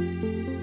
Let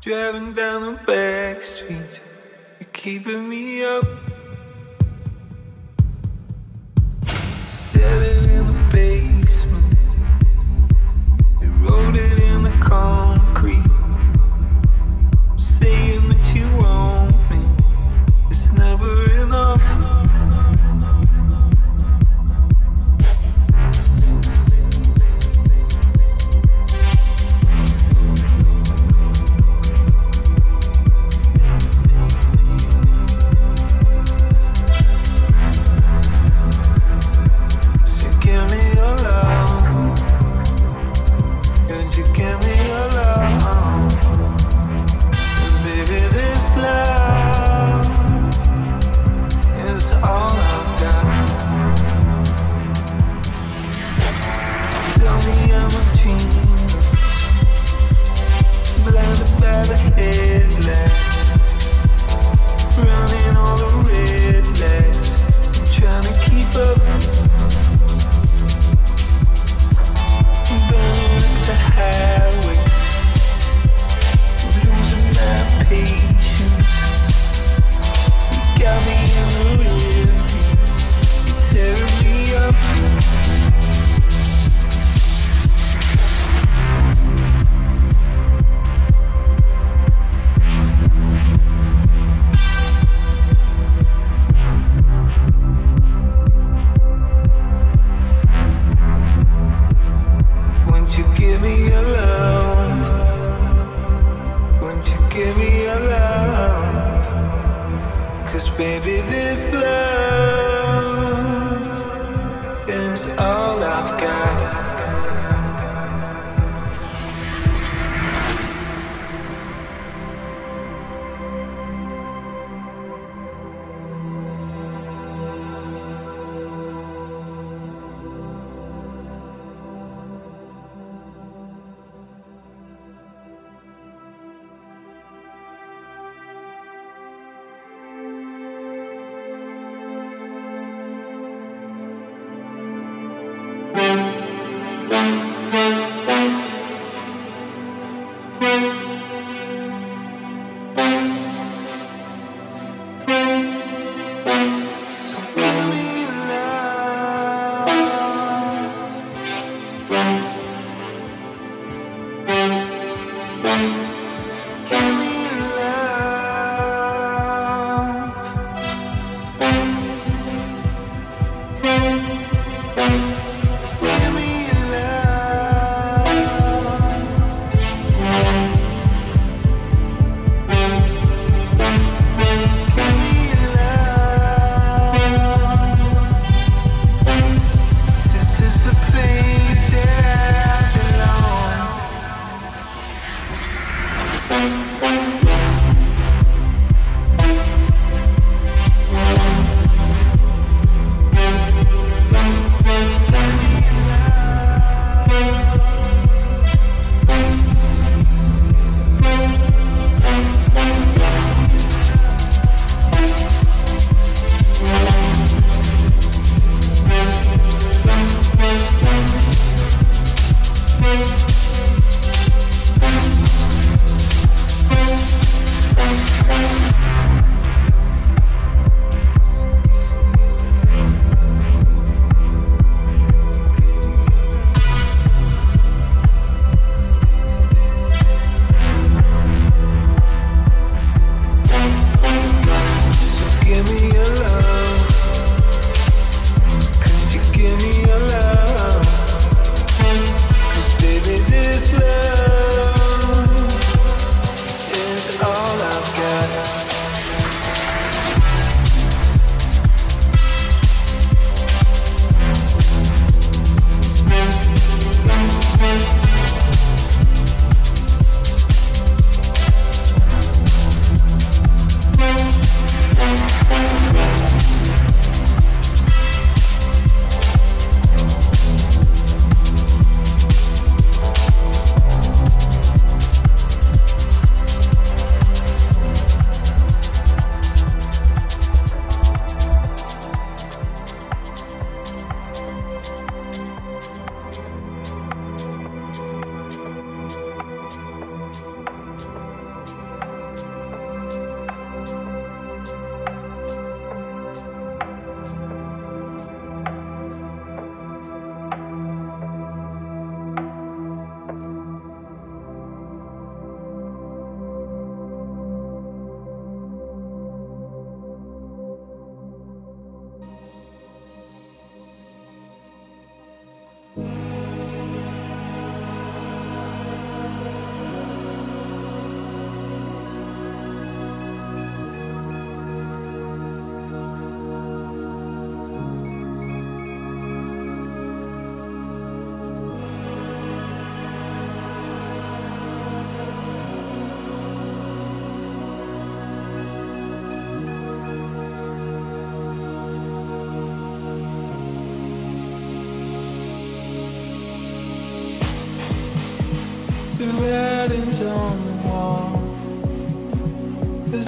Driving down the back streets, you're keeping me up. Seven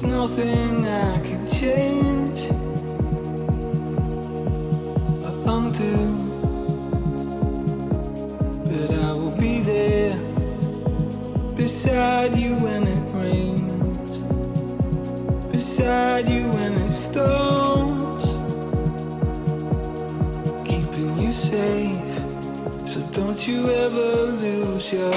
Nothing I can change. But I'm due. But I will be there beside you when it rains, beside you when it storms, keeping you safe. So don't you ever lose your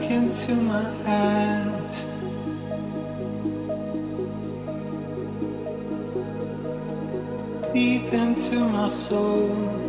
look into my eyes. Deep into my soul.